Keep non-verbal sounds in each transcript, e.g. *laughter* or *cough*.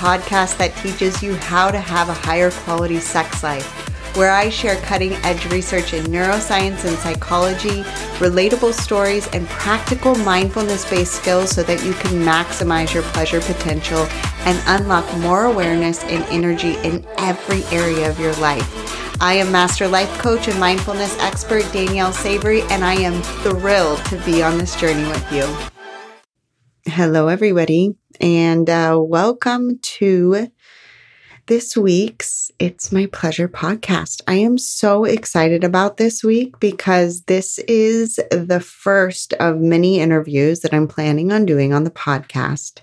podcast that teaches you how to have a higher quality sex life, where I share cutting edge research in neuroscience and psychology, relatable stories, and practical mindfulness based skills so that you can maximize your pleasure potential and unlock more awareness and energy in every area of your life. I am Master Life Coach and Mindfulness Expert Danielle Savory, and I am thrilled to be on this journey with you. Hello, everybody, and uh, welcome to this week's It's My Pleasure podcast. I am so excited about this week because this is the first of many interviews that I'm planning on doing on the podcast.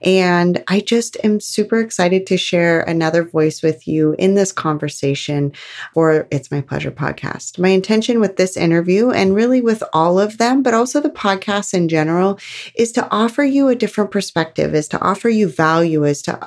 And I just am super excited to share another voice with you in this conversation for It's My Pleasure podcast. My intention with this interview and really with all of them, but also the podcast in general, is to offer you a different perspective, is to offer you value, is to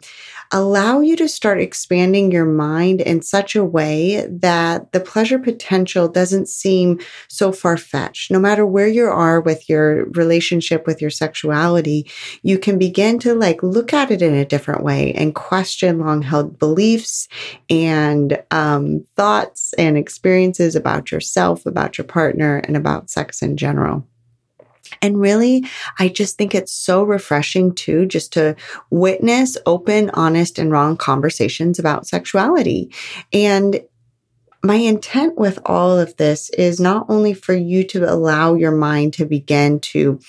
allow you to start expanding your mind in such a way that the pleasure potential doesn't seem so far fetched. No matter where you are with your relationship with your sexuality, you can begin to like look at it in a different way and question long held beliefs and um, thoughts and experiences about yourself, about your partner, and about sex in general. And really, I just think it's so refreshing too, just to witness open, honest, and wrong conversations about sexuality. And my intent with all of this is not only for you to allow your mind to begin to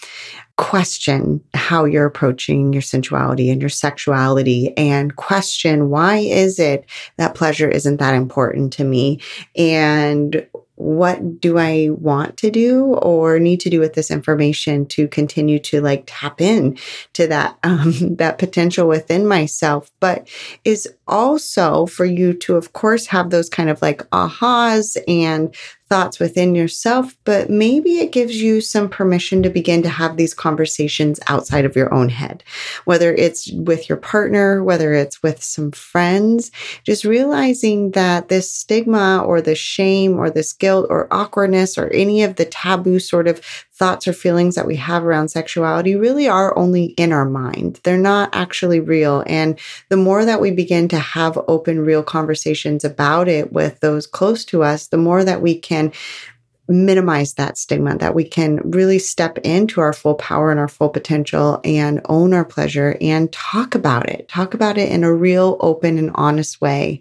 question how you're approaching your sensuality and your sexuality and question why is it that pleasure isn't that important to me and what do I want to do or need to do with this information to continue to like tap in to that *laughs* um, that potential within myself? But is also for you to of course have those kind of like ahas and thoughts within yourself, but maybe it gives you some permission to begin to have these conversations outside of your own head, whether it's with your partner, whether it's with some friends, just realizing that this stigma or the shame or this guilt or awkwardness or any of the taboo sort of thoughts or feelings that we have around sexuality really are only in our mind. They're not actually real. And the more that we begin to have open, real conversations about it with those close to us, the more that we can minimize that stigma, that we can really step into our full power and our full potential and own our pleasure and talk about it, talk about it in a real, open, and honest way.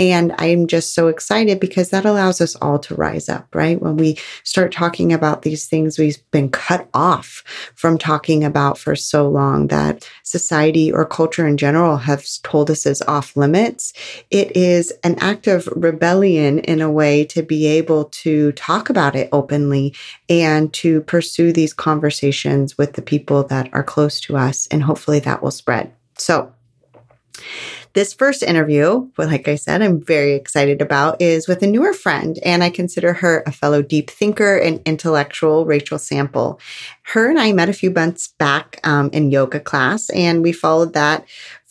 And I'm just so excited because that allows us all to rise up, right? When we start talking about these things we've been cut off from talking about for so long that society or culture in general has told us is off limits, it is an act of rebellion in a way to be able to talk about it openly and to pursue these conversations with the people that are close to us. And hopefully that will spread. So, this first interview, like I said, I'm very excited about is with a newer friend, and I consider her a fellow deep thinker and intellectual, Rachel Sample. Her and I met a few months back um, in yoga class, and we followed that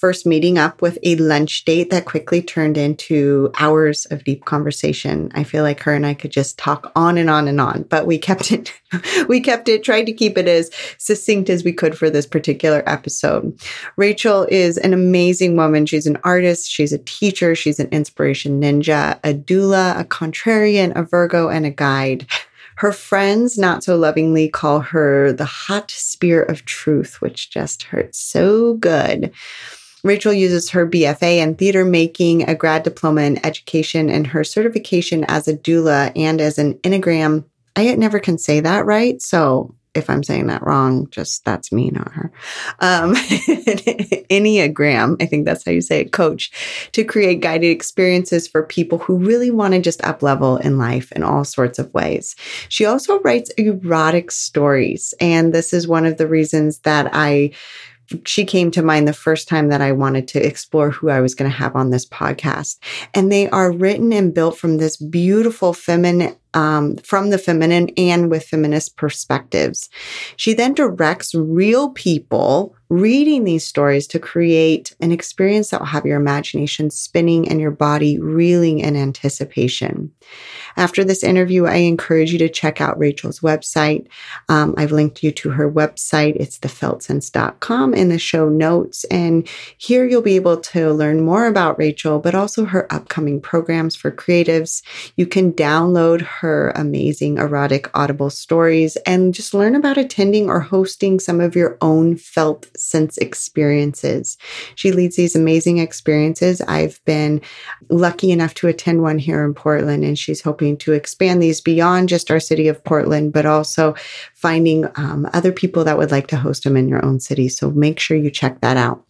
first meeting up with a lunch date that quickly turned into hours of deep conversation. I feel like her and I could just talk on and on and on, but we kept it, *laughs* we kept it, tried to keep it as succinct as we could for this particular episode. Rachel is an amazing woman. She's an artist, she's a teacher, she's an inspiration ninja, a doula, a contrarian, a Virgo, and a guide. Her friends not so lovingly call her the hot spear of truth, which just hurts so good. Rachel uses her BFA in theater making, a grad diploma in education, and her certification as a doula and as an Enneagram. I never can say that right. So if I'm saying that wrong, just that's me, not her. Um, *laughs* Enneagram, I think that's how you say it, coach, to create guided experiences for people who really want to just up level in life in all sorts of ways. She also writes erotic stories. And this is one of the reasons that I she came to mind the first time that I wanted to explore who I was going to have on this podcast. And they are written and built from this beautiful feminine, um, from the feminine and with feminist perspectives. She then directs real people reading these stories to create an experience that will have your imagination spinning and your body reeling in anticipation. After this interview, I encourage you to check out Rachel's website. Um, I've linked you to her website. It's thefeltsense.com in the show notes. And here you'll be able to learn more about Rachel, but also her upcoming programs for creatives. You can download her amazing erotic audible stories and just learn about attending or hosting some of your own felt sense experiences. She leads these amazing experiences. I've been lucky enough to attend one here in Portland, and she's hoping to expand these beyond just our city of Portland, but also finding um, other people that would like to host them in your own city. So make sure you check that out.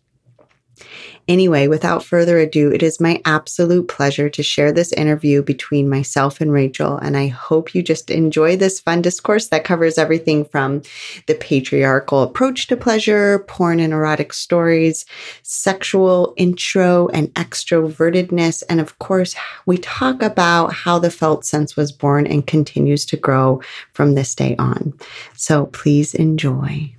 Anyway, without further ado, it is my absolute pleasure to share this interview between myself and Rachel. And I hope you just enjoy this fun discourse that covers everything from the patriarchal approach to pleasure, porn and erotic stories, sexual intro and extrovertedness. And of course, we talk about how the felt sense was born and continues to grow from this day on. So please enjoy.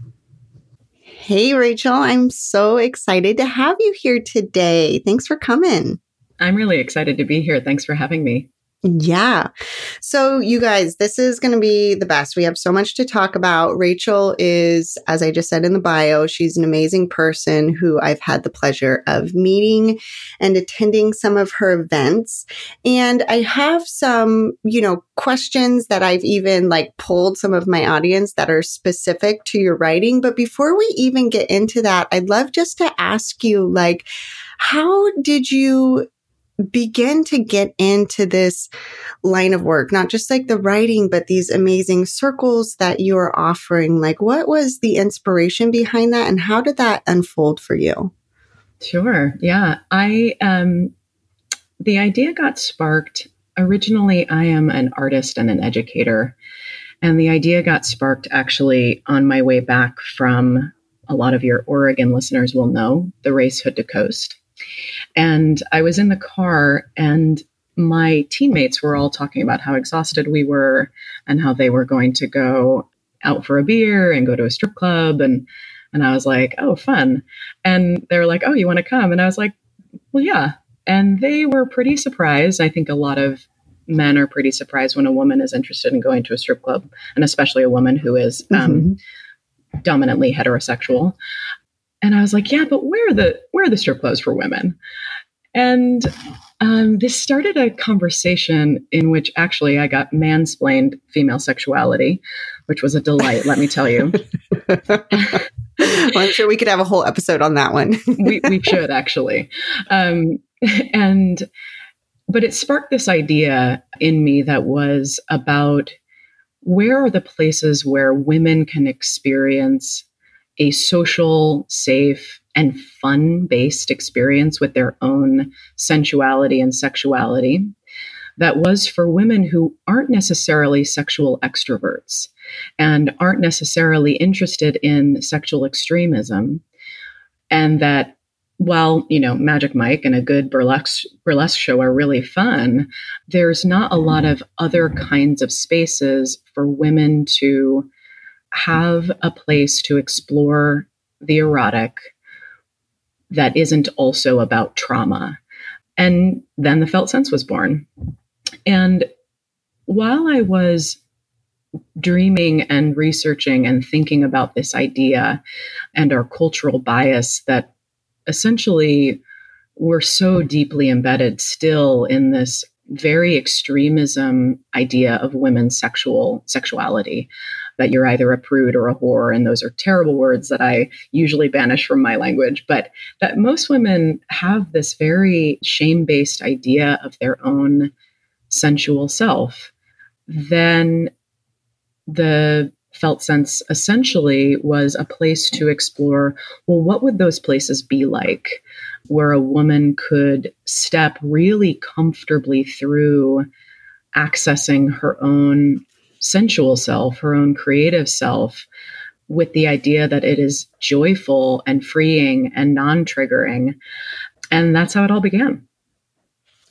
Hey, Rachel, I'm so excited to have you here today. Thanks for coming. I'm really excited to be here. Thanks for having me. Yeah. So, you guys, this is going to be the best. We have so much to talk about. Rachel is, as I just said in the bio, she's an amazing person who I've had the pleasure of meeting and attending some of her events. And I have some, you know, questions that I've even like pulled some of my audience that are specific to your writing. But before we even get into that, I'd love just to ask you, like, how did you begin to get into this line of work, not just like the writing, but these amazing circles that you are offering. Like, what was the inspiration behind that and how did that unfold for you? Sure. Yeah. I, um, the idea got sparked. Originally, I am an artist and an educator. And the idea got sparked actually on my way back from a lot of your Oregon listeners will know the race Hood to Coast. And I was in the car, and my teammates were all talking about how exhausted we were and how they were going to go out for a beer and go to a strip club. And, and I was like, oh, fun. And they were like, oh, you want to come? And I was like, well, yeah. And they were pretty surprised. I think a lot of men are pretty surprised when a woman is interested in going to a strip club, and especially a woman who is um, mm-hmm. dominantly heterosexual. And I was like, yeah, but where are the where are the strip clubs for women? And um, this started a conversation in which actually I got mansplained female sexuality, which was a delight, let me tell you. well, I'm sure we could have a whole episode on that one. *laughs* we, we should actually. Um, and, but it sparked this idea in me that was about where are the places where women can experience a social, safe, and fun based experience with their own sensuality and sexuality that was for women who aren't necessarily sexual extroverts and aren't necessarily interested in sexual extremism. And that while, you know, Magic Mike and a good burlesque, burlesque show are really fun, there's not a lot of other kinds of spaces for women to have a place to explore the erotic that isn't also about trauma. And then the felt sense was born. And while I was dreaming and researching and thinking about this idea and our cultural bias that essentially we're so deeply embedded still in this very extremism idea of women's sexual sexuality that you're either a prude or a whore. And those are terrible words that I usually banish from my language. But that most women have this very shame based idea of their own sensual self. Then the felt sense essentially was a place to explore well, what would those places be like where a woman could step really comfortably through accessing her own sensual self, her own creative self, with the idea that it is joyful and freeing and non triggering. And that's how it all began.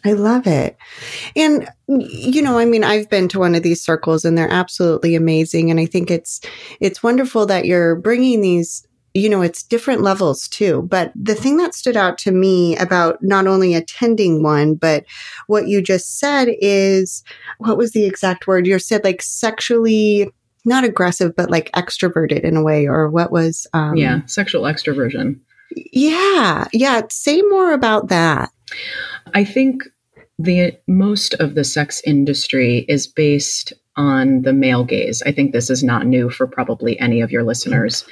I love it. And you know, I mean, I've been to one of these circles and they're absolutely amazing and I think it's it's wonderful that you're bringing these you know, it's different levels too. But the thing that stood out to me about not only attending one, but what you just said is what was the exact word? You said like sexually not aggressive, but like extroverted in a way, or what was um Yeah, sexual extroversion. Yeah. Yeah. Say more about that. I think the most of the sex industry is based on the male gaze. I think this is not new for probably any of your listeners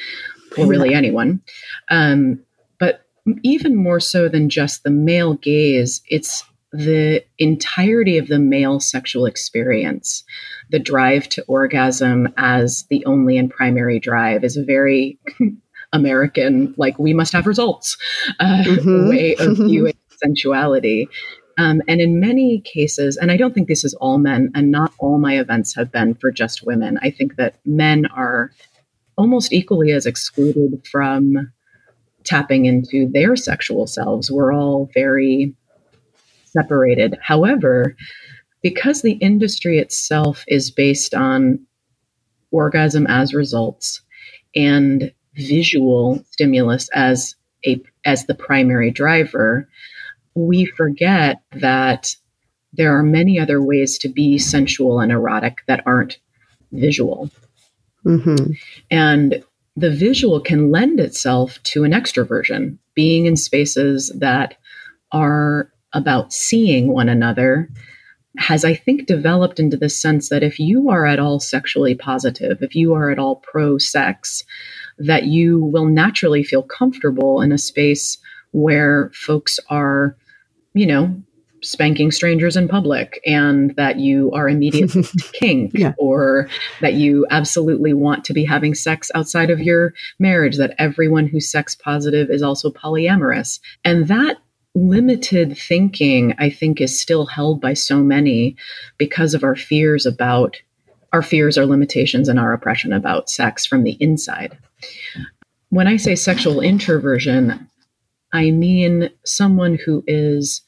or really anyone. Um, but even more so than just the male gaze, it's the entirety of the male sexual experience. The drive to orgasm as the only and primary drive is a very *laughs* American, like, we must have results uh, mm-hmm. *laughs* way of viewing sensuality. Um, and in many cases, and I don't think this is all men, and not all my events have been for just women. I think that men are almost equally as excluded from tapping into their sexual selves. We're all very separated. However, because the industry itself is based on orgasm as results and visual stimulus as a as the primary driver, we forget that there are many other ways to be sensual and erotic that aren't visual. Mm-hmm. And the visual can lend itself to an extroversion, being in spaces that are about seeing one another has, I think, developed into the sense that if you are at all sexually positive, if you are at all pro sex, that you will naturally feel comfortable in a space where folks are, you know, spanking strangers in public and that you are immediately *laughs* kink yeah. or that you absolutely want to be having sex outside of your marriage that everyone who's sex positive is also polyamorous and that limited thinking i think is still held by so many because of our fears about our fears our limitations and our oppression about sex from the inside when i say sexual introversion i mean someone who is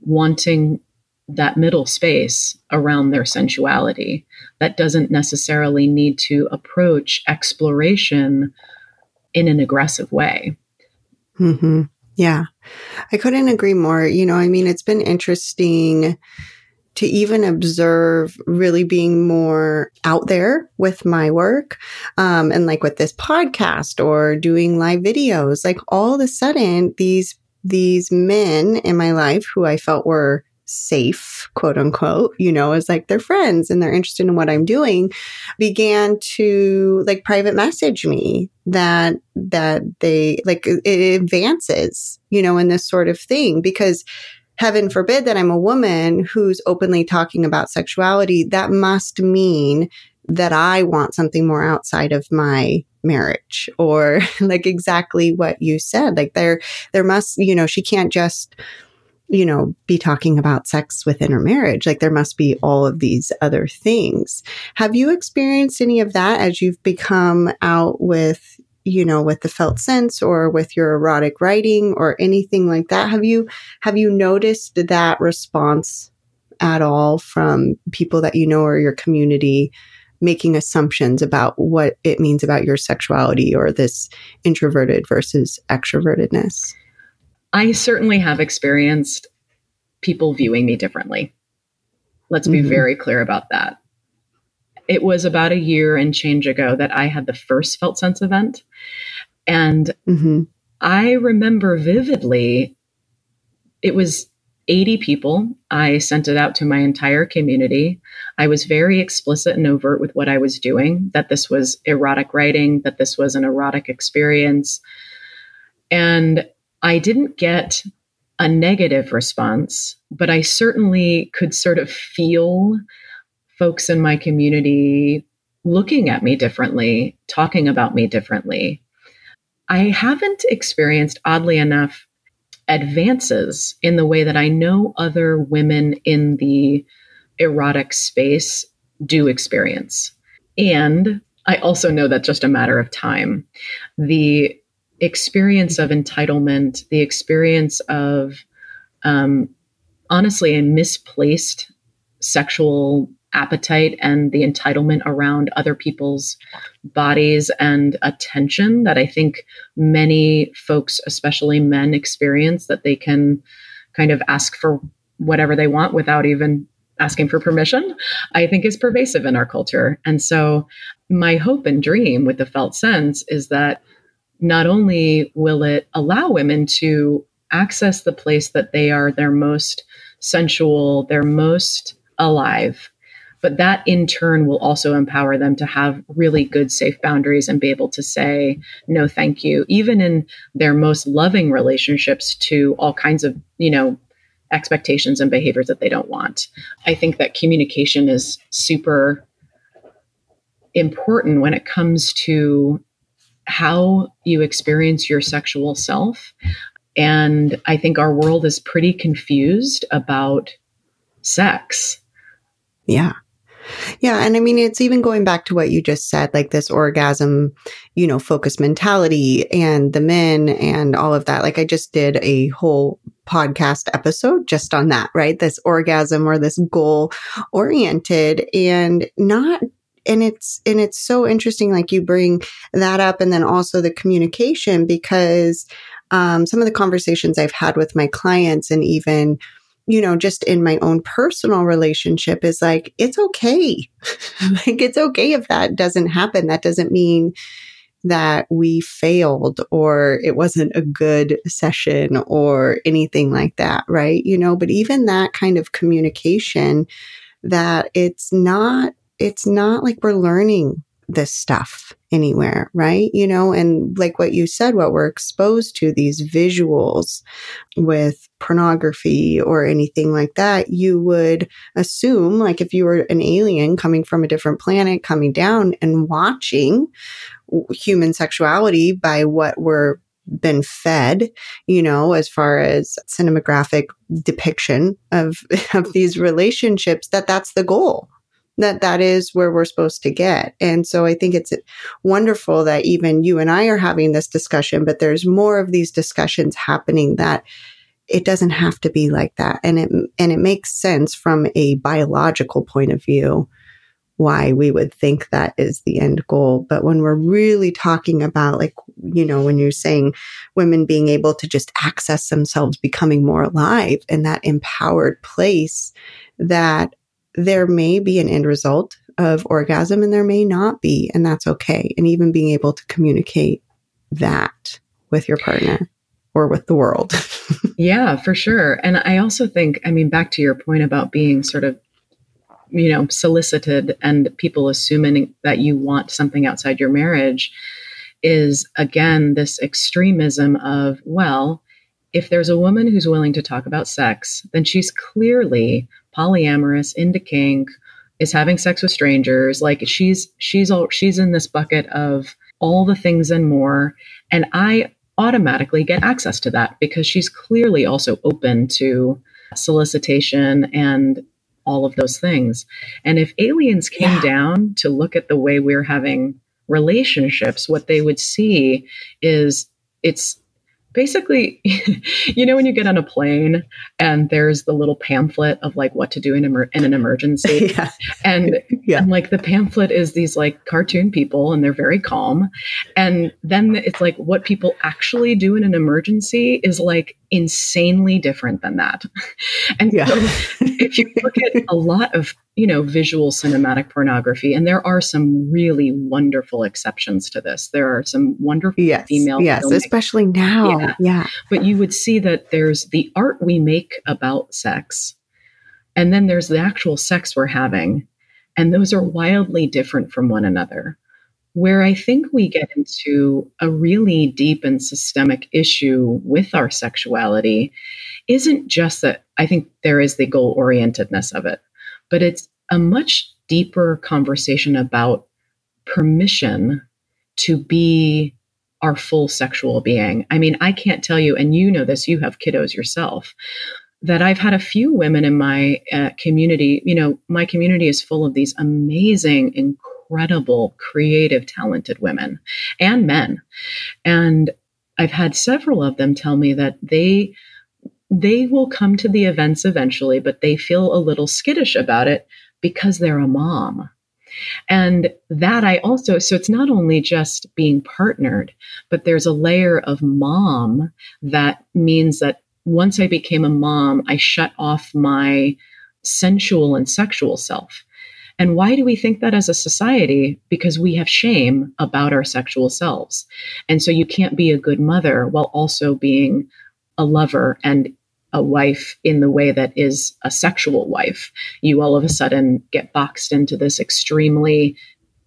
wanting that middle space around their sensuality that doesn't necessarily need to approach exploration in an aggressive way. Mm-hmm. Yeah, I couldn't agree more. You know, I mean, it's been interesting to even observe really being more out there with my work um, and like with this podcast or doing live videos like all of a sudden these these men in my life who I felt were safe, quote unquote, you know, as like their friends and they're interested in what I'm doing, began to like private message me that, that they like it advances, you know, in this sort of thing because heaven forbid that I'm a woman who's openly talking about sexuality. That must mean that I want something more outside of my marriage or *laughs* like exactly what you said. Like there there must you know she can't just you know be talking about sex within her marriage. Like there must be all of these other things. Have you experienced any of that as you've become out with you know with the felt sense or with your erotic writing or anything like that? Have you have you noticed that response at all from people that you know or your community making assumptions about what it means about your sexuality or this introverted versus extrovertedness? I certainly have experienced people viewing me differently. Let's be mm-hmm. very clear about that. It was about a year and change ago that I had the first Felt Sense event. And mm-hmm. I remember vividly, it was 80 people. I sent it out to my entire community. I was very explicit and overt with what I was doing that this was erotic writing, that this was an erotic experience. And I didn't get a negative response, but I certainly could sort of feel folks in my community looking at me differently, talking about me differently. I haven't experienced, oddly enough, advances in the way that I know other women in the erotic space do experience. And I also know that's just a matter of time. The experience of entitlement, the experience of um, honestly a misplaced sexual appetite and the entitlement around other people's bodies and attention that I think many folks, especially men, experience that they can kind of ask for whatever they want without even asking for permission, I think is pervasive in our culture. And so, my hope and dream with the felt sense is that not only will it allow women to access the place that they are their most sensual, their most alive, but that in turn will also empower them to have really good safe boundaries and be able to say no thank you even in their most loving relationships to all kinds of you know expectations and behaviors that they don't want. I think that communication is super important when it comes to how you experience your sexual self. And i think our world is pretty confused about sex. Yeah yeah. And I mean, it's even going back to what you just said, like this orgasm, you know, focus mentality and the men and all of that. Like I just did a whole podcast episode just on that, right? This orgasm or this goal oriented and not and it's and it's so interesting like you bring that up and then also the communication because um, some of the conversations i've had with my clients and even you know, just in my own personal relationship is like, it's okay. *laughs* like, it's okay if that doesn't happen. That doesn't mean that we failed or it wasn't a good session or anything like that. Right. You know, but even that kind of communication that it's not, it's not like we're learning this stuff anywhere, right? You know, and like what you said, what we're exposed to, these visuals with pornography or anything like that, you would assume, like if you were an alien coming from a different planet, coming down and watching human sexuality by what we're been fed, you know, as far as cinematographic depiction of, *laughs* of these relationships, that that's the goal that that is where we're supposed to get. And so I think it's wonderful that even you and I are having this discussion, but there's more of these discussions happening that it doesn't have to be like that. And it, and it makes sense from a biological point of view why we would think that is the end goal. But when we're really talking about like, you know, when you're saying women being able to just access themselves, becoming more alive in that empowered place that there may be an end result of orgasm and there may not be, and that's okay. And even being able to communicate that with your partner or with the world. *laughs* yeah, for sure. And I also think, I mean, back to your point about being sort of, you know, solicited and people assuming that you want something outside your marriage is again this extremism of, well, if there's a woman who's willing to talk about sex, then she's clearly polyamorous, into kink, is having sex with strangers. Like she's she's all she's in this bucket of all the things and more. And I automatically get access to that because she's clearly also open to solicitation and all of those things. And if aliens came yeah. down to look at the way we're having relationships, what they would see is it's basically, *laughs* you know, when you get on a plane and there's the little pamphlet of like what to do in, emer- in an emergency. *laughs* yeah. And, *laughs* yeah. and like the pamphlet is these like cartoon people and they're very calm. And then it's like what people actually do in an emergency is like insanely different than that. and yeah. so if you look at a lot of you know, visual cinematic pornography. And there are some really wonderful exceptions to this. There are some wonderful yes, female. Yes, filmmakers. especially now. Yeah. yeah. But you would see that there's the art we make about sex, and then there's the actual sex we're having. And those are wildly different from one another. Where I think we get into a really deep and systemic issue with our sexuality isn't just that I think there is the goal orientedness of it but it's a much deeper conversation about permission to be our full sexual being. I mean, I can't tell you, and you know this, you have kiddos yourself, that I've had a few women in my uh, community. You know, my community is full of these amazing, incredible, creative, talented women and men. And I've had several of them tell me that they they will come to the events eventually, but they feel a little skittish about it because they're a mom. And that I also, so it's not only just being partnered, but there's a layer of mom that means that once I became a mom, I shut off my sensual and sexual self. And why do we think that as a society? Because we have shame about our sexual selves. And so you can't be a good mother while also being a lover and a wife in the way that is a sexual wife. You all of a sudden get boxed into this extremely,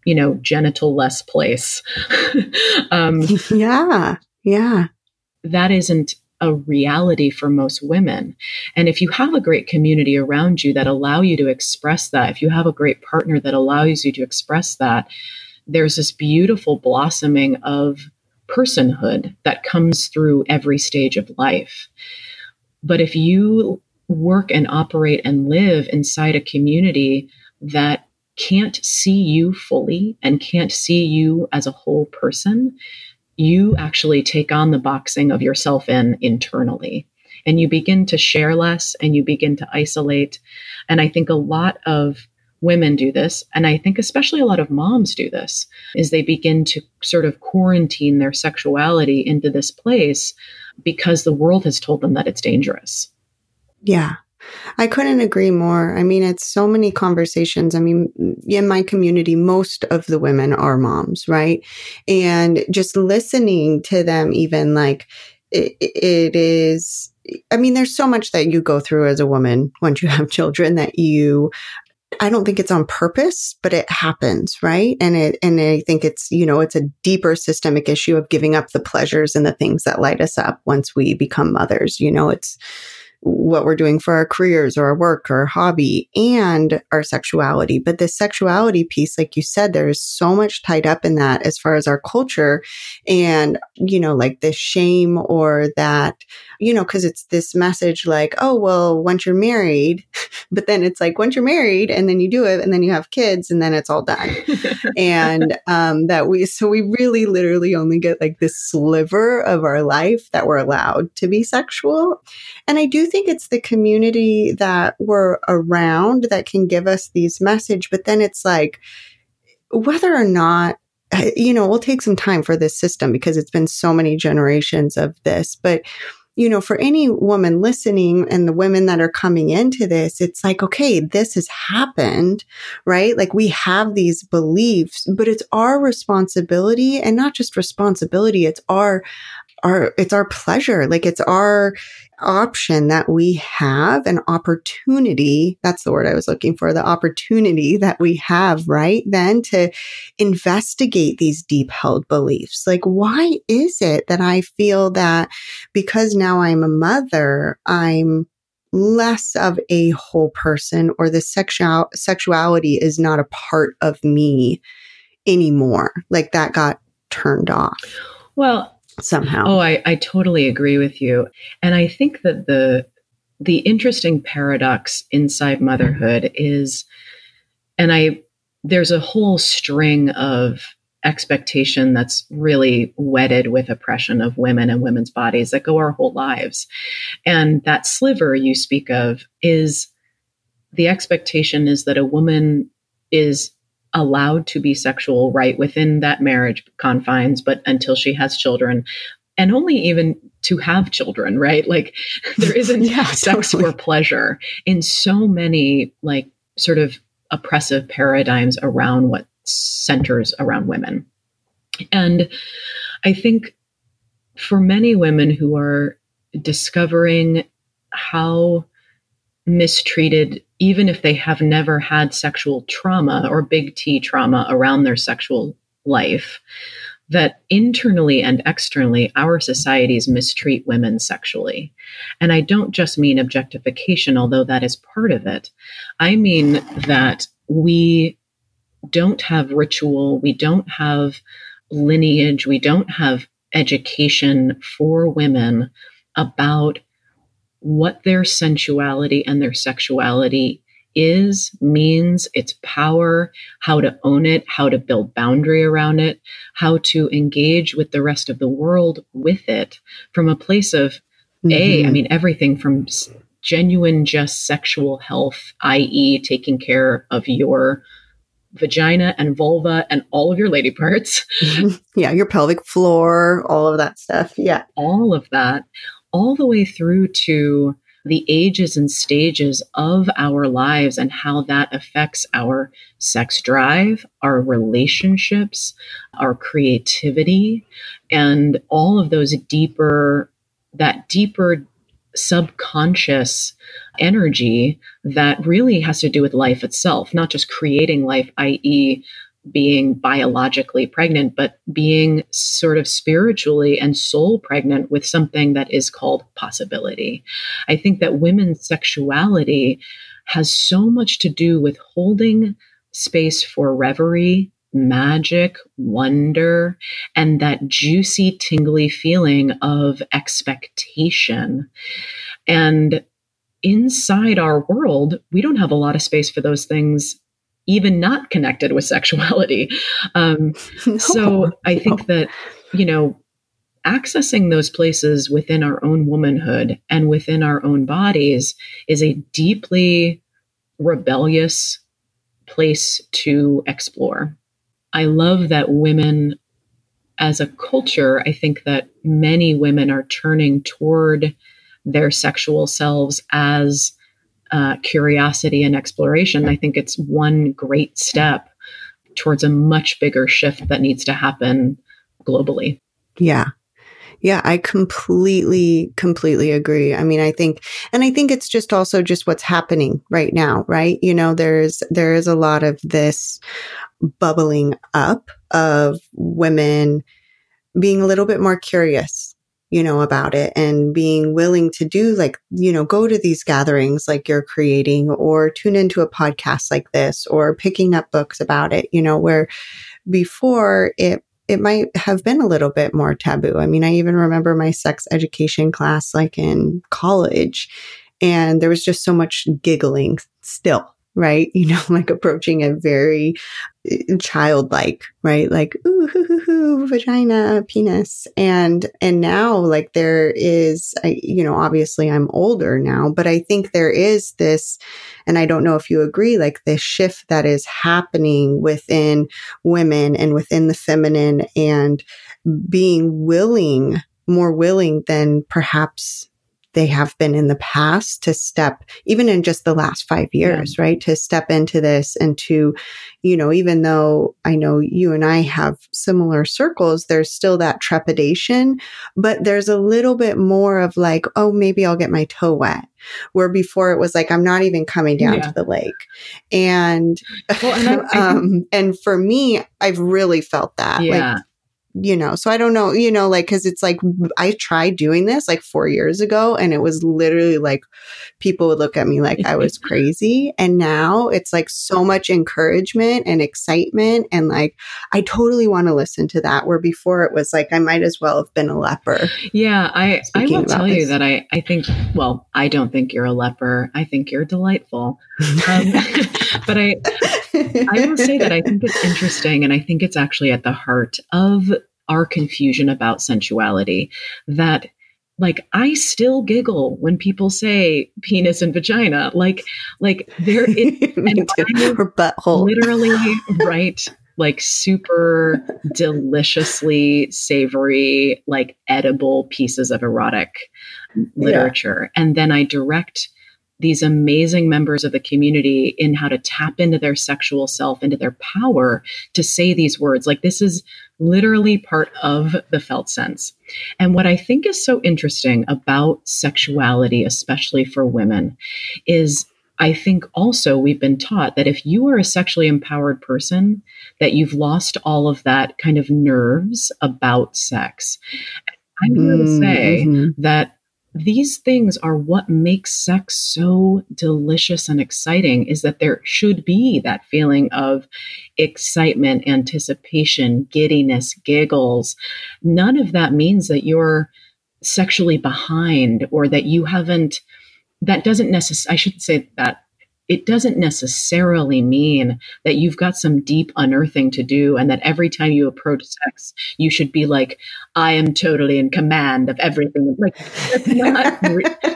you know, genital less place. *laughs* um, yeah. Yeah. That isn't a reality for most women. And if you have a great community around you that allow you to express that, if you have a great partner that allows you to express that, there's this beautiful blossoming of personhood that comes through every stage of life. But if you work and operate and live inside a community that can't see you fully and can't see you as a whole person, you actually take on the boxing of yourself in internally and you begin to share less and you begin to isolate. And I think a lot of women do this and i think especially a lot of moms do this is they begin to sort of quarantine their sexuality into this place because the world has told them that it's dangerous yeah I couldn't agree more. I mean, it's so many conversations. I mean, in my community, most of the women are moms, right? And just listening to them, even like it, it is, I mean, there's so much that you go through as a woman once you *laughs* have children that you I don't think it's on purpose, but it happens, right? And it, and I think it's, you know, it's a deeper systemic issue of giving up the pleasures and the things that light us up once we become mothers. You know, it's, what we're doing for our careers or our work or our hobby and our sexuality. But the sexuality piece, like you said, there is so much tied up in that as far as our culture and, you know, like the shame or that, you know, cause it's this message like, oh, well, once you're married, *laughs* but then it's like once you're married and then you do it and then you have kids and then it's all done. *laughs* and, um, that we, so we really literally only get like this sliver of our life that we're allowed to be sexual. And I do think it's the community that we're around that can give us these message, but then it's like whether or not you know, we'll take some time for this system because it's been so many generations of this, but you know, for any woman listening and the women that are coming into this, it's like, okay, this has happened, right? Like we have these beliefs, but it's our responsibility and not just responsibility. It's our, our, it's our pleasure. Like it's our, option that we have, an opportunity. That's the word I was looking for. The opportunity that we have, right? Then to investigate these deep held beliefs. Like, why is it that I feel that because now I'm a mother, I'm less of a whole person or the sexual sexuality is not a part of me anymore. Like that got turned off. Well, somehow. Oh, I, I totally agree with you. And I think that the the interesting paradox inside motherhood is and I there's a whole string of expectation that's really wedded with oppression of women and women's bodies that go our whole lives. And that sliver you speak of is the expectation is that a woman is allowed to be sexual right within that marriage confines, but until she has children, and only even to have children, right? Like *laughs* there isn't yeah, sex totally. for pleasure in so many like sort of oppressive paradigms around what centers around women. And I think for many women who are discovering how mistreated even if they have never had sexual trauma or big T trauma around their sexual life, that internally and externally, our societies mistreat women sexually. And I don't just mean objectification, although that is part of it. I mean that we don't have ritual, we don't have lineage, we don't have education for women about what their sensuality and their sexuality is, means, its power, how to own it, how to build boundary around it, how to engage with the rest of the world with it from a place of mm-hmm. A, I mean, everything from genuine, just sexual health, i.e., taking care of your vagina and vulva and all of your lady parts. *laughs* yeah, your pelvic floor, all of that stuff. Yeah. All of that, all the way through to the ages and stages of our lives and how that affects our sex drive, our relationships, our creativity, and all of those deeper, that deeper subconscious energy that really has to do with life itself, not just creating life, i.e., being biologically pregnant, but being sort of spiritually and soul pregnant with something that is called possibility. I think that women's sexuality has so much to do with holding space for reverie, magic, wonder, and that juicy, tingly feeling of expectation. And inside our world, we don't have a lot of space for those things even not connected with sexuality. *laughs* Um, no, so I think that, you know, accessing those places within our own womanhood and within our own bodies is a deeply rebellious place to explore. I love that women, as a culture, I think that many women are turning toward their sexual selves as uh, curiosity and exploration. I think it's one great step towards a much bigger shift that needs to happen globally. Yeah. Yeah, I completely, completely agree. I mean, I think, and I think it's just also just what's happening right now, right? You know, there's, there is a lot of this bubbling up of women being a little bit more curious you know, about it and being willing to do like, you know, go to these gatherings like you're creating or tune into a podcast like this or picking up books about it, you know, where before it, it might have been a little bit more taboo. I mean, I even remember my sex education class like in college and there was just so much giggling still right? *laughs* You know, like approaching it very uh, childlike, right? Like, ooh, hoo, hoo, hoo, vagina, penis. And, and now like there is, I, you know, obviously I'm older now, but I think there is this, and I don't know if you agree, like this shift that is happening within women and within the feminine and being willing, more willing than perhaps they have been in the past to step, even in just the last five years, yeah. right? To step into this and to, you know, even though I know you and I have similar circles, there's still that trepidation, but there's a little bit more of like, oh, maybe I'll get my toe wet. Where before it was like, I'm not even coming down yeah. to the lake. And, well, and, *laughs* I, I, um, and for me, I've really felt that. Yeah. Like, you know, so I don't know, you know, like, cause it's like, I tried doing this like four years ago and it was literally like people would look at me like I was *laughs* crazy. And now it's like so much encouragement and excitement. And like, I totally want to listen to that where before it was like, I might as well have been a leper. Yeah. I, I will tell this. you that I, I think, well, I don't think you're a leper. I think you're delightful. *laughs* Um, *laughs* but I, I will say that I think it's interesting and I think it's actually at the heart of our confusion about sensuality that like I still giggle when people say penis and vagina. Like, like there it *laughs* or butthole. Literally, right? Like super deliciously savory, like edible pieces of erotic literature. Yeah. And then I direct these amazing members of the community in how to tap into their sexual self, into their power to say these words. Like this is literally part of the felt sense. And what I think is so interesting about sexuality, especially for women, is I think also we've been taught that if you are a sexually empowered person, that you've lost all of that kind of nerves about sex. I'm going to say mm-hmm. that these things are what makes sex so delicious and exciting is that there should be that feeling of excitement, anticipation, giddiness, giggles. None of that means that you're sexually behind or that you haven't that doesn't necessarily I shouldn't say that it doesn't necessarily mean that you've got some deep unearthing to do and that every time you approach sex, you should be like, I am totally in command of everything. Like, that's *laughs* not,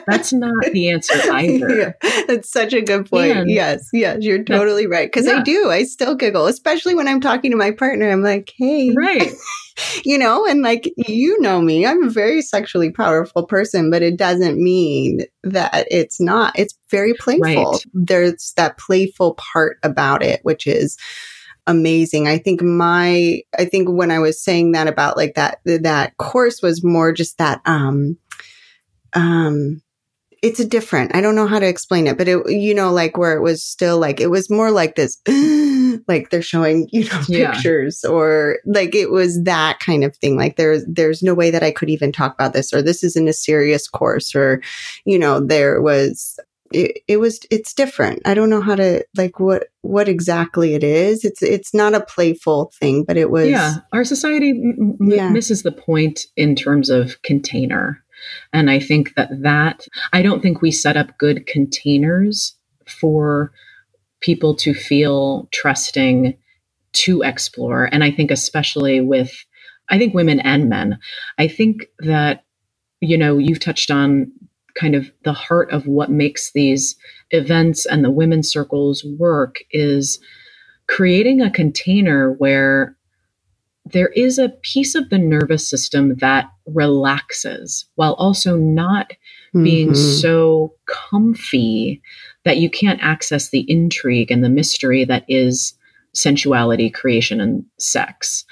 that's not the answer either. Yeah, that's such a good point. And yes, yes, you're totally right. Because yeah. I do, I still giggle, especially when I'm talking to my partner. I'm like, hey. Right. *laughs* you know, and like, you know me, I'm a very sexually powerful person, but it doesn't mean that it's not. It's very playful. Right. There's that playful part about it, which is, amazing. I think my, I think when I was saying that about like that, that course was more just that, um, um, it's a different, I don't know how to explain it, but it, you know, like where it was still like, it was more like this, *gasps* like they're showing, you know, pictures yeah. or like it was that kind of thing. Like there's, there's no way that I could even talk about this or this isn't a serious course or, you know, there was, it, it was it's different. I don't know how to like what what exactly it is. It's it's not a playful thing but it was yeah our society m- yeah. misses the point in terms of container. And i think that that i don't think we set up good containers for people to feel trusting to explore. And i think especially with i think women and men. I think that you know you've touched on kind of the heart of what makes these events and the women's circles work is creating a container where there is a piece of the nervous system that relaxes while also not mm-hmm. being so comfy that you can't access the intrigue and the mystery that is sensuality, creation, and sex.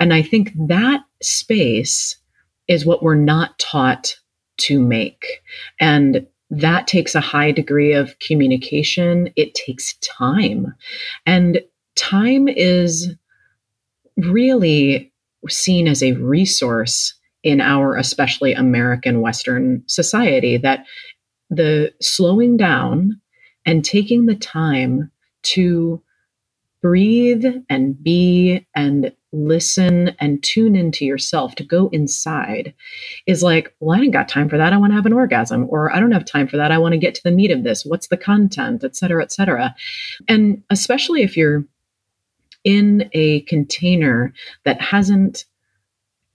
And I think that space is what we're not taught to make. And that takes a high degree of communication. It takes time. And time is really seen as a resource in our especially American Western society that the slowing down and taking the time to breathe and be and listen and tune into yourself, to go inside, is like, well, I ain't got time for that. I want to have an orgasm, or I don't have time for that. I want to get to the meat of this. What's the content, et cetera, et cetera. And especially if you're in a container that hasn't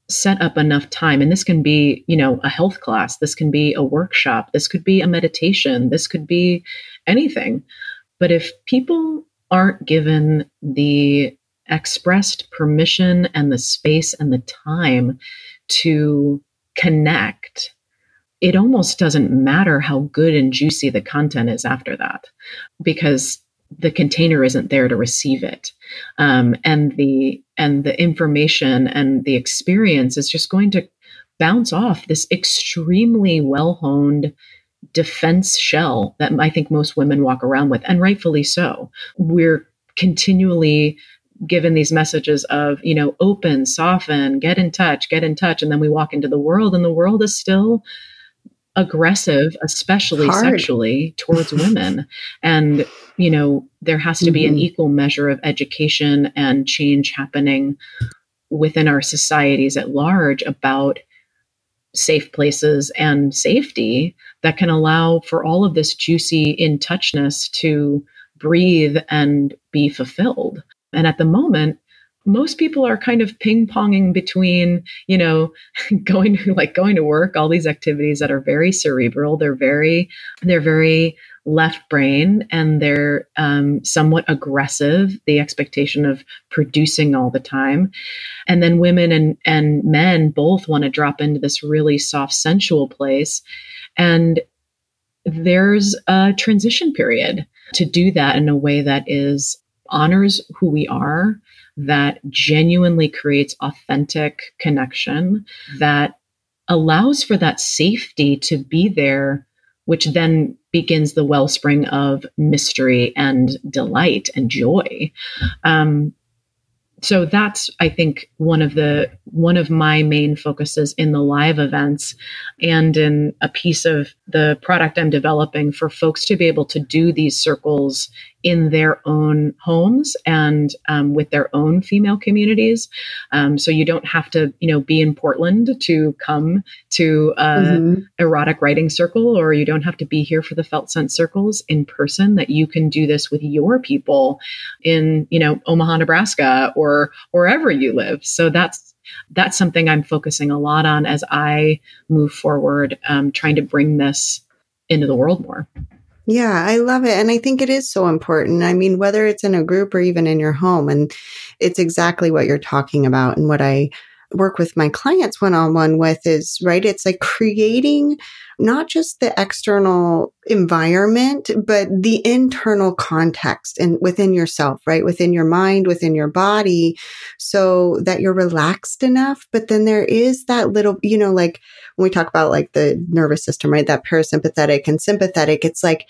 set up enough time and this can be you know a health class this can be a workshop this could be a meditation this could be anything but if people aren't given the expressed permission and the space and the time to connect, it almost doesn't matter how good and juicy the content is after that because the container isn't there to receive it um, and the and the information and the experience is just going to bounce off this extremely well honed defense shell that I think most women walk around with, and rightfully so. We're continually given these messages of, you know, open, soften, get in touch, get in touch. And then we walk into the world, and the world is still aggressive, especially Hard. sexually, towards women. And, you know, there has to mm-hmm. be an mm-hmm. equal measure of education and change happening within our societies at large about safe places and safety that can allow for all of this juicy in touchness to breathe and be fulfilled. And at the moment, most people are kind of ping ponging between, you know, *laughs* going to like going to work, all these activities that are very cerebral. They're very, they're very left brain and they're um, somewhat aggressive the expectation of producing all the time and then women and, and men both want to drop into this really soft sensual place and there's a transition period to do that in a way that is honors who we are that genuinely creates authentic connection that allows for that safety to be there which then begins the wellspring of mystery and delight and joy. Um, so that's i think one of the one of my main focuses in the live events and in a piece of the product i'm developing for folks to be able to do these circles in their own homes and um, with their own female communities. Um, so you don't have to, you know, be in Portland to come to a mm-hmm. erotic writing circle, or you don't have to be here for the felt sense circles in person. That you can do this with your people in, you know, Omaha, Nebraska, or wherever you live. So that's that's something I'm focusing a lot on as I move forward, um, trying to bring this into the world more. Yeah, I love it. And I think it is so important. I mean, whether it's in a group or even in your home, and it's exactly what you're talking about and what I work with my clients one on one with is right. It's like creating not just the external environment, but the internal context and within yourself, right? Within your mind, within your body, so that you're relaxed enough. But then there is that little, you know, like when we talk about like the nervous system, right? That parasympathetic and sympathetic, it's like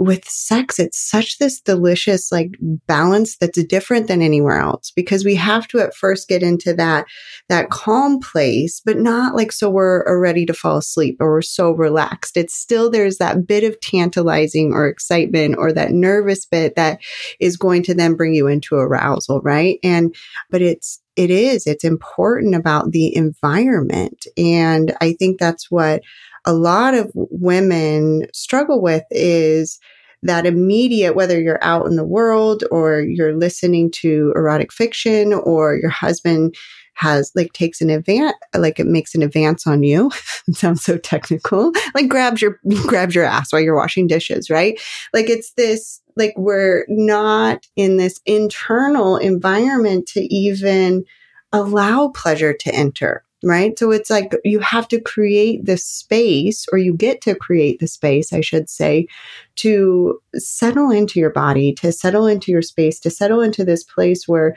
with sex, it's such this delicious like balance that's different than anywhere else because we have to at first get into that, that calm place, but not like so we're uh, ready to fall asleep or we're so relaxed. It's still there's that bit of tantalizing or excitement or that nervous bit that is going to then bring you into arousal, right? And, but it's, it is, it's important about the environment. And I think that's what a lot of women struggle with is that immediate, whether you're out in the world or you're listening to erotic fiction or your husband has like takes an advance, like it makes an advance on you. *laughs* sounds so technical. Like grabs your, *laughs* grabs your ass while you're washing dishes, right? Like it's this, like we're not in this internal environment to even allow pleasure to enter right? So it's like you have to create the space, or you get to create the space, I should say, to settle into your body, to settle into your space, to settle into this place where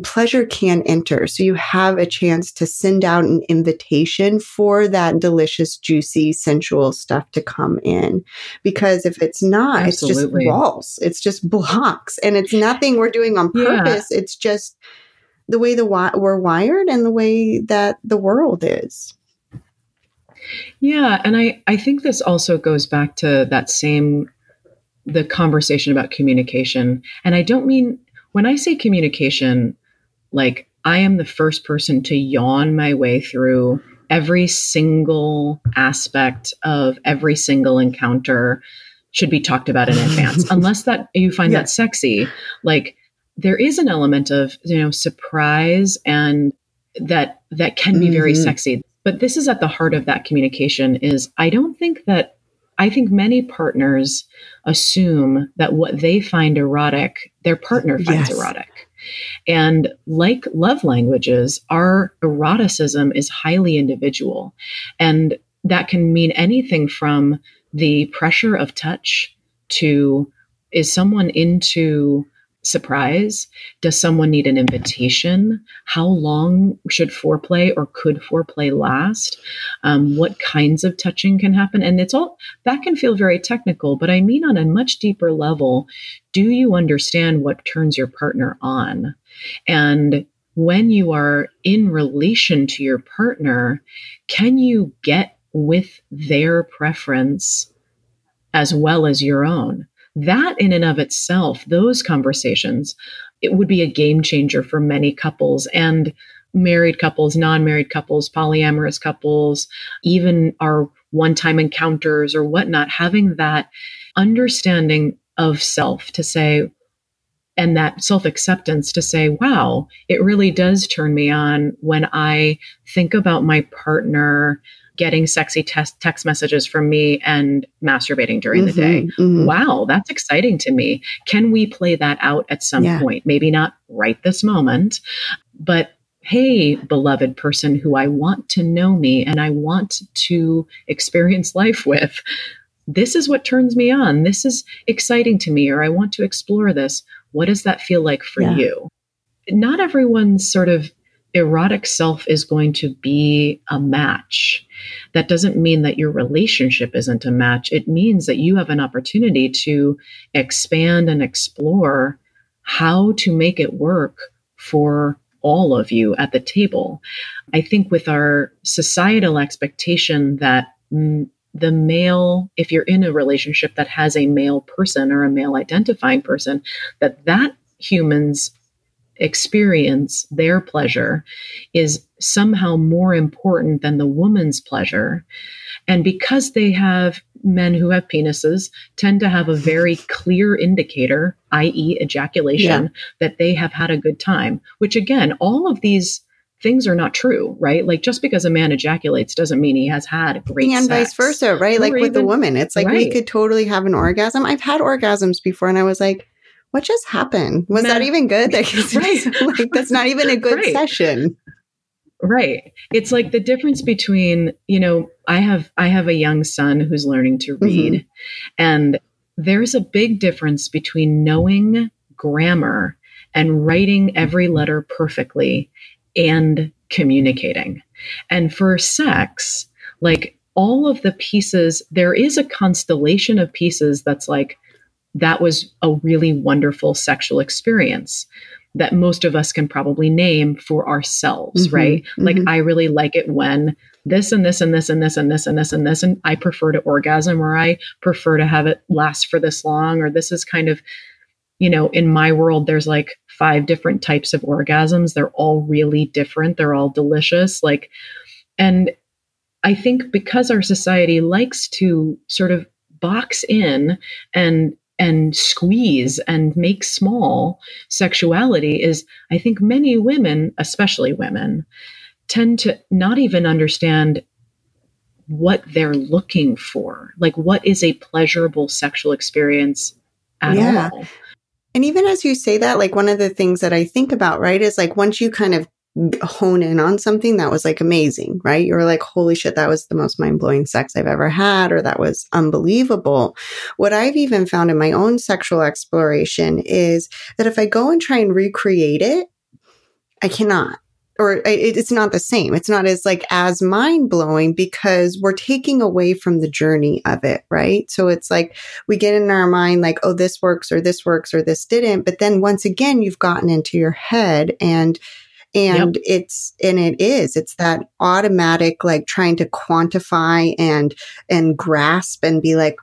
pleasure can enter. So you have a chance to send out an invitation for that delicious, juicy, sensual stuff to come in. Because if it's not, Absolutely. it's just walls, it's just blocks, and it's nothing we're doing on purpose. Yeah. It's just the way the we're wired and the way that the world is. Yeah, and I I think this also goes back to that same the conversation about communication. And I don't mean when I say communication like I am the first person to yawn my way through every single aspect of every single encounter should be talked about in advance *laughs* unless that you find yeah. that sexy like there is an element of you know surprise and that that can be very mm-hmm. sexy but this is at the heart of that communication is i don't think that i think many partners assume that what they find erotic their partner finds yes. erotic and like love languages our eroticism is highly individual. And that can mean anything from the pressure of touch to is someone into surprise? Does someone need an invitation? How long should foreplay or could foreplay last? Um, what kinds of touching can happen? And it's all that can feel very technical, but I mean on a much deeper level, do you understand what turns your partner on? And when you are in relation to your partner, can you get with their preference as well as your own? That in and of itself, those conversations, it would be a game changer for many couples and married couples, non married couples, polyamorous couples, even our one time encounters or whatnot, having that understanding of self to say, and that self acceptance to say, wow, it really does turn me on when I think about my partner getting sexy text, text messages from me and masturbating during mm-hmm, the day. Mm-hmm. Wow, that's exciting to me. Can we play that out at some yeah. point? Maybe not right this moment, but hey, beloved person who I want to know me and I want to experience life with, this is what turns me on. This is exciting to me, or I want to explore this. What does that feel like for yeah. you? Not everyone's sort of erotic self is going to be a match. That doesn't mean that your relationship isn't a match. It means that you have an opportunity to expand and explore how to make it work for all of you at the table. I think with our societal expectation that mm, the male if you're in a relationship that has a male person or a male identifying person that that human's experience their pleasure is somehow more important than the woman's pleasure and because they have men who have penises tend to have a very clear indicator i.e ejaculation yeah. that they have had a good time which again all of these things are not true, right? Like just because a man ejaculates doesn't mean he has had great and sex. vice versa, right? Or like even, with the woman, it's like right. we could totally have an orgasm. I've had orgasms before, and I was like, "What just happened? Was Man. that even good? *laughs* Like, *laughs* right. like that's not even a good right. session." Right. It's like the difference between, you know, I have I have a young son who's learning to read mm-hmm. and there's a big difference between knowing grammar and writing every letter perfectly and communicating. And for sex, like all of the pieces, there is a constellation of pieces that's like, that was a really wonderful sexual experience that most of us can probably name for ourselves, mm-hmm, right? Mm-hmm. Like, I really like it when this and this and this and this and this and this and this, and I prefer to orgasm or I prefer to have it last for this long, or this is kind of, you know, in my world, there's like five different types of orgasms. They're all really different. They're all delicious. Like, and I think because our society likes to sort of box in and and squeeze and make small sexuality is I think many women, especially women, tend to not even understand what they're looking for. Like what is a pleasurable sexual experience at yeah. all? And even as you say that, like one of the things that I think about, right, is like once you kind of hone in on something that was like amazing, right? You're like, holy shit, that was the most mind blowing sex I've ever had, or that was unbelievable. What I've even found in my own sexual exploration is that if I go and try and recreate it, I cannot or it's not the same. It's not as like as mind blowing because we're taking away from the journey of it, right? So it's like we get in our mind like, oh, this works or this works or this didn't. But then once again, you've gotten into your head and and yep. it's and it is it's that automatic like trying to quantify and and grasp and be like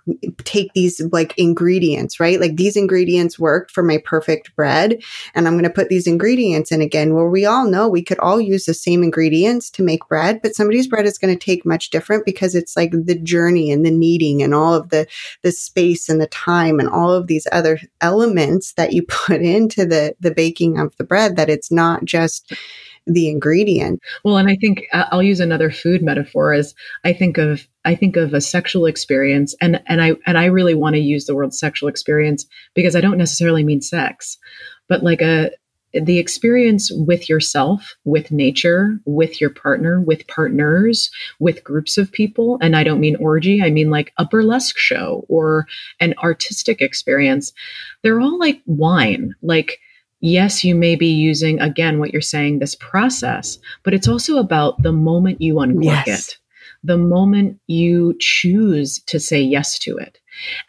take these like ingredients right? Like these ingredients worked for my perfect bread and i'm going to put these ingredients in again. Where we all know we could all use the same ingredients to make bread but somebody's bread is going to take much different because it's like the journey and the kneading and all of the the space and the time and all of these other elements that you *laughs* put into the the baking of the bread that it's not just the ingredient. Well, and I think uh, I'll use another food metaphor as I think of I think of a sexual experience and and I and I really want to use the word sexual experience because I don't necessarily mean sex, but like a the experience with yourself, with nature, with your partner, with partners, with groups of people. And I don't mean orgy, I mean like a burlesque show or an artistic experience. They're all like wine. Like yes, you may be using, again, what you're saying, this process, but it's also about the moment you uncork yes. it, the moment you choose to say yes to it.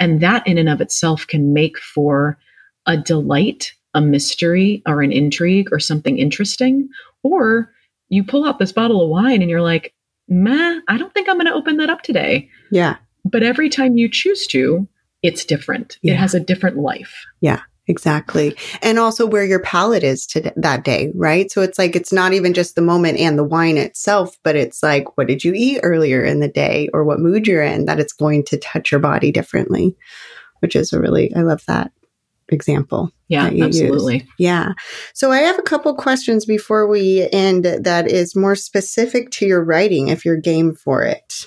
And that in and of itself can make for a delight, a mystery, or an intrigue, or something interesting. Or you pull out this bottle of wine and you're like, meh, I don't think I'm going to open that up today. Yeah. But every time you choose to, it's different. Yeah. It has a different life. Yeah. Exactly. And also where your palate is to that day, right? So it's like, it's not even just the moment and the wine itself, but it's like, what did you eat earlier in the day or what mood you're in that it's going to touch your body differently, which is a really, I love that example. Yeah, absolutely. Use. Yeah. So I have a couple questions before we end that is more specific to your writing if you're game for it.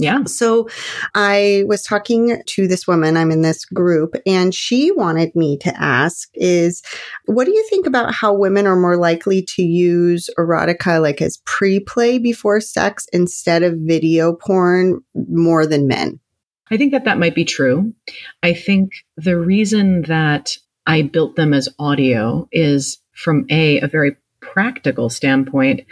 Yeah. So I was talking to this woman, I'm in this group, and she wanted me to ask is what do you think about how women are more likely to use erotica like as pre-play before sex instead of video porn more than men? I think that that might be true. I think the reason that I built them as audio is from a a very practical standpoint.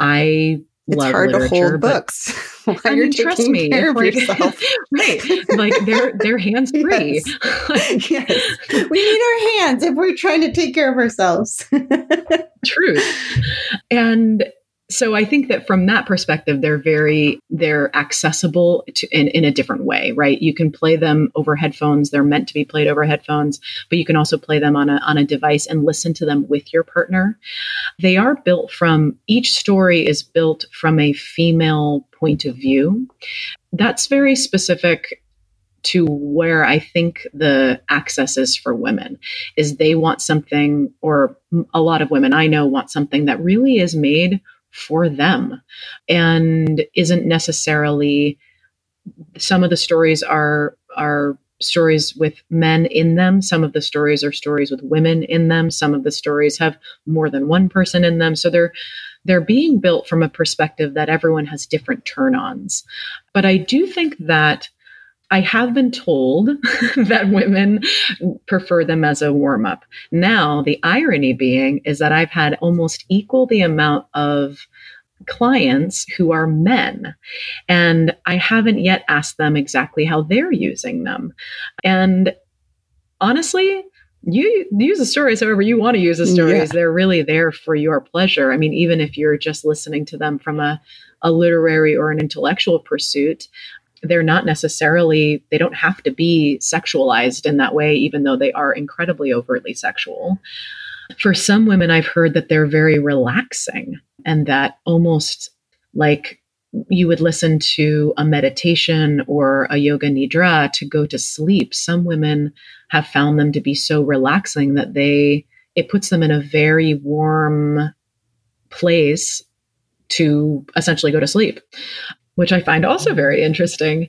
I it's hard to hold books. *laughs* While I mean, trust me, like, *laughs* right? Like they're they're hands free. Yes. *laughs* yes. we need our hands if we're trying to take care of ourselves. Truth, and so I think that from that perspective, they're very they're accessible to, in in a different way, right? You can play them over headphones; they're meant to be played over headphones, but you can also play them on a on a device and listen to them with your partner. They are built from each story is built from a female point of view. That's very specific to where I think the access is for women is they want something or a lot of women I know want something that really is made for them and isn't necessarily some of the stories are are stories with men in them. Some of the stories are stories with women in them. Some of the stories have more than one person in them. So they're they're being built from a perspective that everyone has different turn-ons. But i do think that I have been told *laughs* that women prefer them as a warm up. Now, the irony being is that I've had almost equal the amount of clients who are men. And I haven't yet asked them exactly how they're using them. And honestly, you use the stories however you want to use the stories. Yeah. They're really there for your pleasure. I mean, even if you're just listening to them from a, a literary or an intellectual pursuit, they're not necessarily they don't have to be sexualized in that way even though they are incredibly overtly sexual. For some women i've heard that they're very relaxing and that almost like you would listen to a meditation or a yoga nidra to go to sleep. Some women have found them to be so relaxing that they it puts them in a very warm place to essentially go to sleep which I find also very interesting.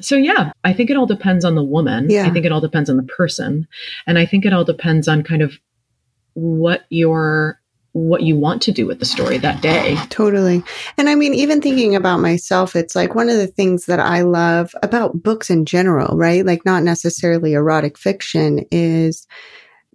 So, yeah, I think it all depends on the woman. Yeah. I think it all depends on the person. And I think it all depends on kind of what your what you want to do with the story that day. Totally. And I mean, even thinking about myself, it's like one of the things that I love about books in general, right? Like, not necessarily erotic fiction, is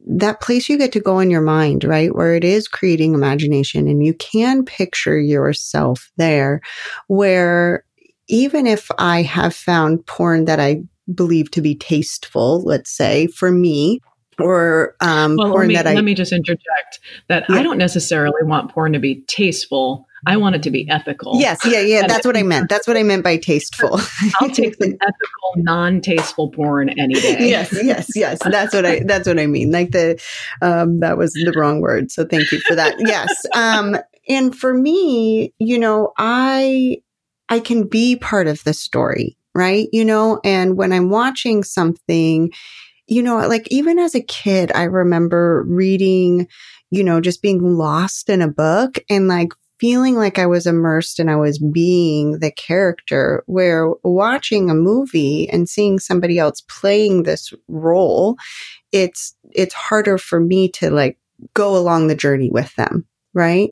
that place you get to go in your mind, right? Where it is creating imagination and you can picture yourself there where even if I have found porn that I believe to be tasteful, let's say for me, or um, well, porn let me, that I let me just interject that yeah. I don't necessarily want porn to be tasteful. I want it to be ethical. Yes, yeah, yeah. That's what I meant. *laughs* That's what I meant by tasteful. I'll *laughs* take the ethical, non-tasteful porn any day. yes, yes, yes. That's what I. *laughs* That's what I mean. Like the, um, that was the wrong word. So thank you for that. Yes. Um, and for me, you know, I, I can be part of the story, right? You know, and when I'm watching something, you know, like even as a kid, I remember reading, you know, just being lost in a book and like feeling like I was immersed and I was being the character where watching a movie and seeing somebody else playing this role, it's, it's harder for me to like go along the journey with them. Right.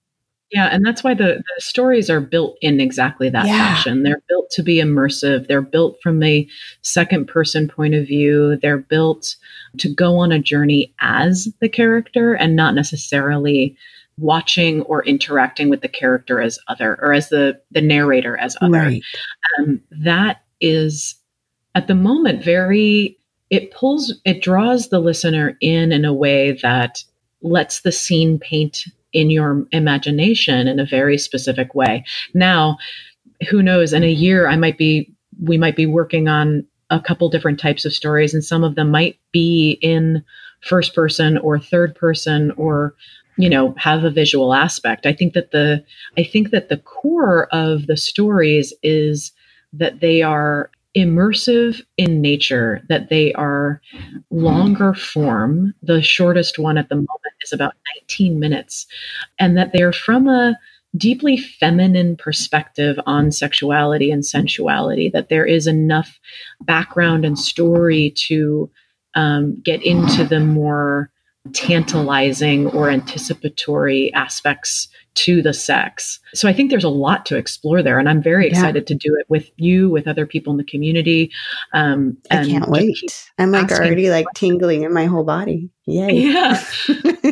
Yeah, and that's why the, the stories are built in exactly that yeah. fashion. They're built to be immersive. They're built from a second person point of view. They're built to go on a journey as the character and not necessarily watching or interacting with the character as other or as the the narrator as other right. um, that is at the moment very it pulls it draws the listener in in a way that lets the scene paint in your imagination in a very specific way. Now who knows? In a year i might be we might be working on a couple different types of stories and some of them might be in first person or third person or you know have a visual aspect. I think that the i think that the core of the stories is that they are immersive in nature that they are longer form. The shortest one at the moment is about 19 minutes and that they're from a deeply feminine perspective on sexuality and sensuality that there is enough background and story to um, get into the more tantalizing or anticipatory aspects to the sex. So I think there's a lot to explore there, and I'm very excited yeah. to do it with you, with other people in the community. Um, I can't wait. I'm like already like tingling in my whole body. Yay! Yeah. yeah *laughs*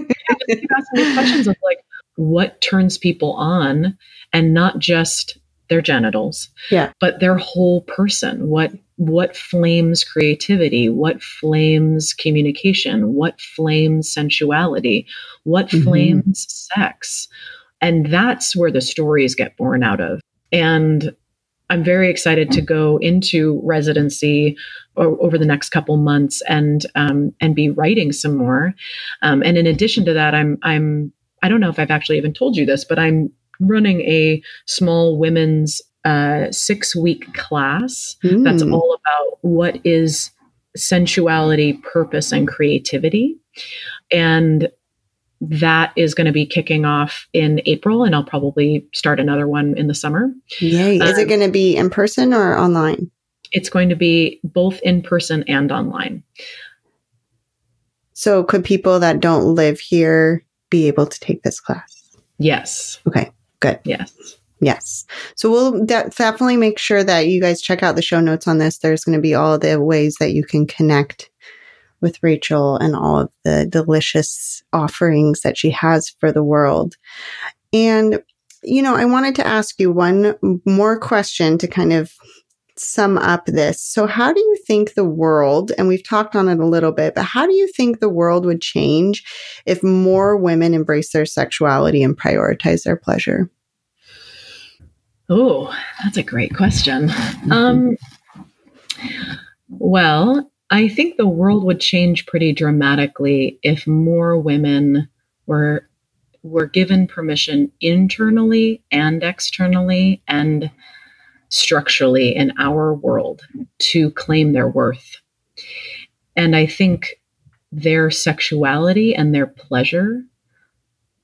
asking questions of like what turns people on, and not just their genitals, yeah, but their whole person. What what flames creativity, what flames communication, what flames sensuality, what mm-hmm. flames sex. And that's where the stories get born out of. And I'm very excited to go into residency over the next couple months and um, and be writing some more. Um, and in addition to that, I'm I'm I don't know if I've actually even told you this, but I'm running a small women's uh, six week class mm. that's all about what is sensuality, purpose, and creativity. And that is going to be kicking off in April, and I'll probably start another one in the summer. Yay. Is um, it going to be in person or online? It's going to be both in person and online. So, could people that don't live here be able to take this class? Yes. Okay, good. Yes. Yes. So we'll de- definitely make sure that you guys check out the show notes on this. There's going to be all the ways that you can connect with Rachel and all of the delicious offerings that she has for the world. And, you know, I wanted to ask you one more question to kind of sum up this. So, how do you think the world, and we've talked on it a little bit, but how do you think the world would change if more women embrace their sexuality and prioritize their pleasure? Oh, that's a great question. Um, well, I think the world would change pretty dramatically if more women were were given permission internally and externally and structurally in our world to claim their worth. And I think their sexuality and their pleasure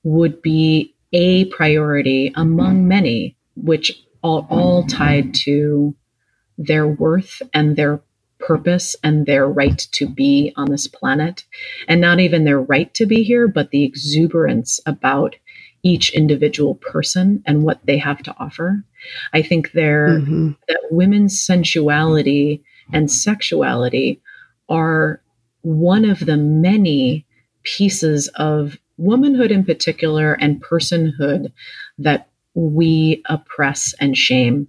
would be a priority among many which are all tied to their worth and their purpose and their right to be on this planet. And not even their right to be here, but the exuberance about each individual person and what they have to offer. I think there mm-hmm. that women's sensuality and sexuality are one of the many pieces of womanhood in particular and personhood that we oppress and shame.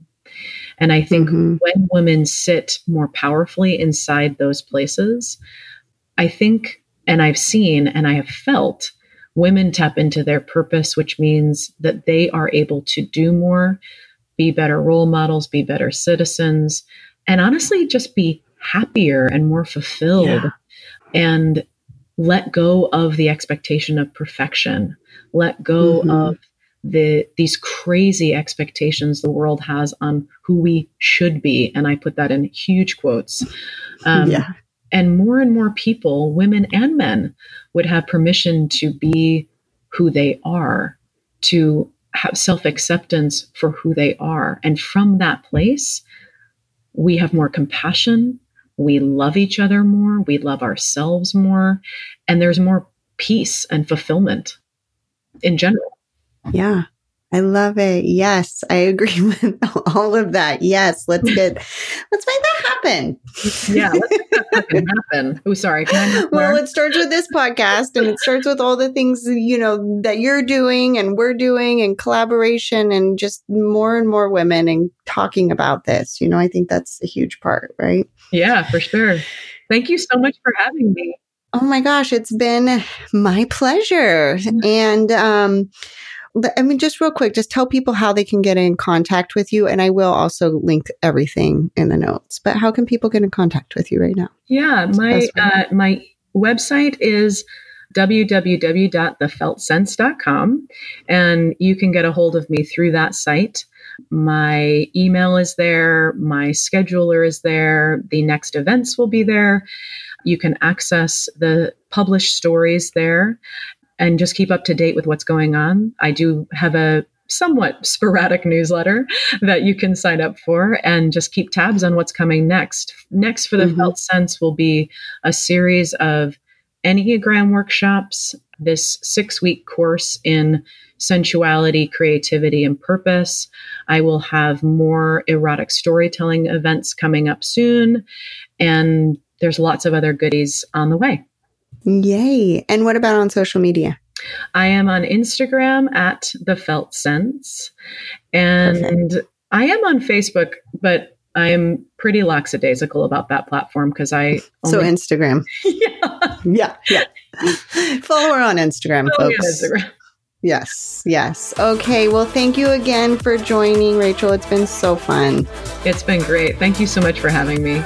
And I think mm-hmm. when women sit more powerfully inside those places, I think, and I've seen and I have felt, women tap into their purpose, which means that they are able to do more, be better role models, be better citizens, and honestly just be happier and more fulfilled yeah. and let go of the expectation of perfection, let go mm-hmm. of the these crazy expectations the world has on who we should be. And i put that in huge quotes. *laughs* Um, yeah. and more and more people women and men would have permission to be who they are to have self-acceptance for who they are. And from that place we have more compassion. We love each other more. We love ourselves more. And there's more peace and fulfillment in general yeah. I love it. Yes, I agree *laughs* with all of that. Yes, let's get let's make that happen. Yeah, let's make that happen. *laughs* Oh, sorry. well, it starts with this podcast, and it starts with all the things you know that you're doing and we're doing, and collaboration, and just more and more women and talking about this. You know, I think that's a huge part, right? Yeah, for sure. Thank you so much for having me. Oh my gosh, it's been my pleasure, and um I mean, just real quick, just tell people how they can get in contact with you. And I will also link everything in the notes. But how can people get in contact with you right now? Yeah, my uh, my website is www.thefeltsense.com and you can get a hold of me through that site. My email is there, my scheduler is there, the next events will be there. You can access the published stories there and just keep up to date with what's going on. I do have a somewhat *laughs* sporadic newsletter that you can sign up for and just keep tabs on what's coming next. Next for the mm-hmm. Felt Sense will be a series of Enneagram workshops, this six week course in sensuality, creativity, and purpose. I will have more erotic storytelling events coming up soon, and there's lots of other goodies on the way. Yay. And what about on social media? I am on Instagram at the Felt Sense. And Perfect. I am on Facebook, but I am pretty lackadaisical about that platform because I. Only- so Instagram. *laughs* yeah. Yeah. Yeah. Follow her on Instagram, Follow folks. On Instagram. Yes, yes. Okay, well, thank you again for joining, Rachel. It's been so fun. It's been great. Thank you so much for having me.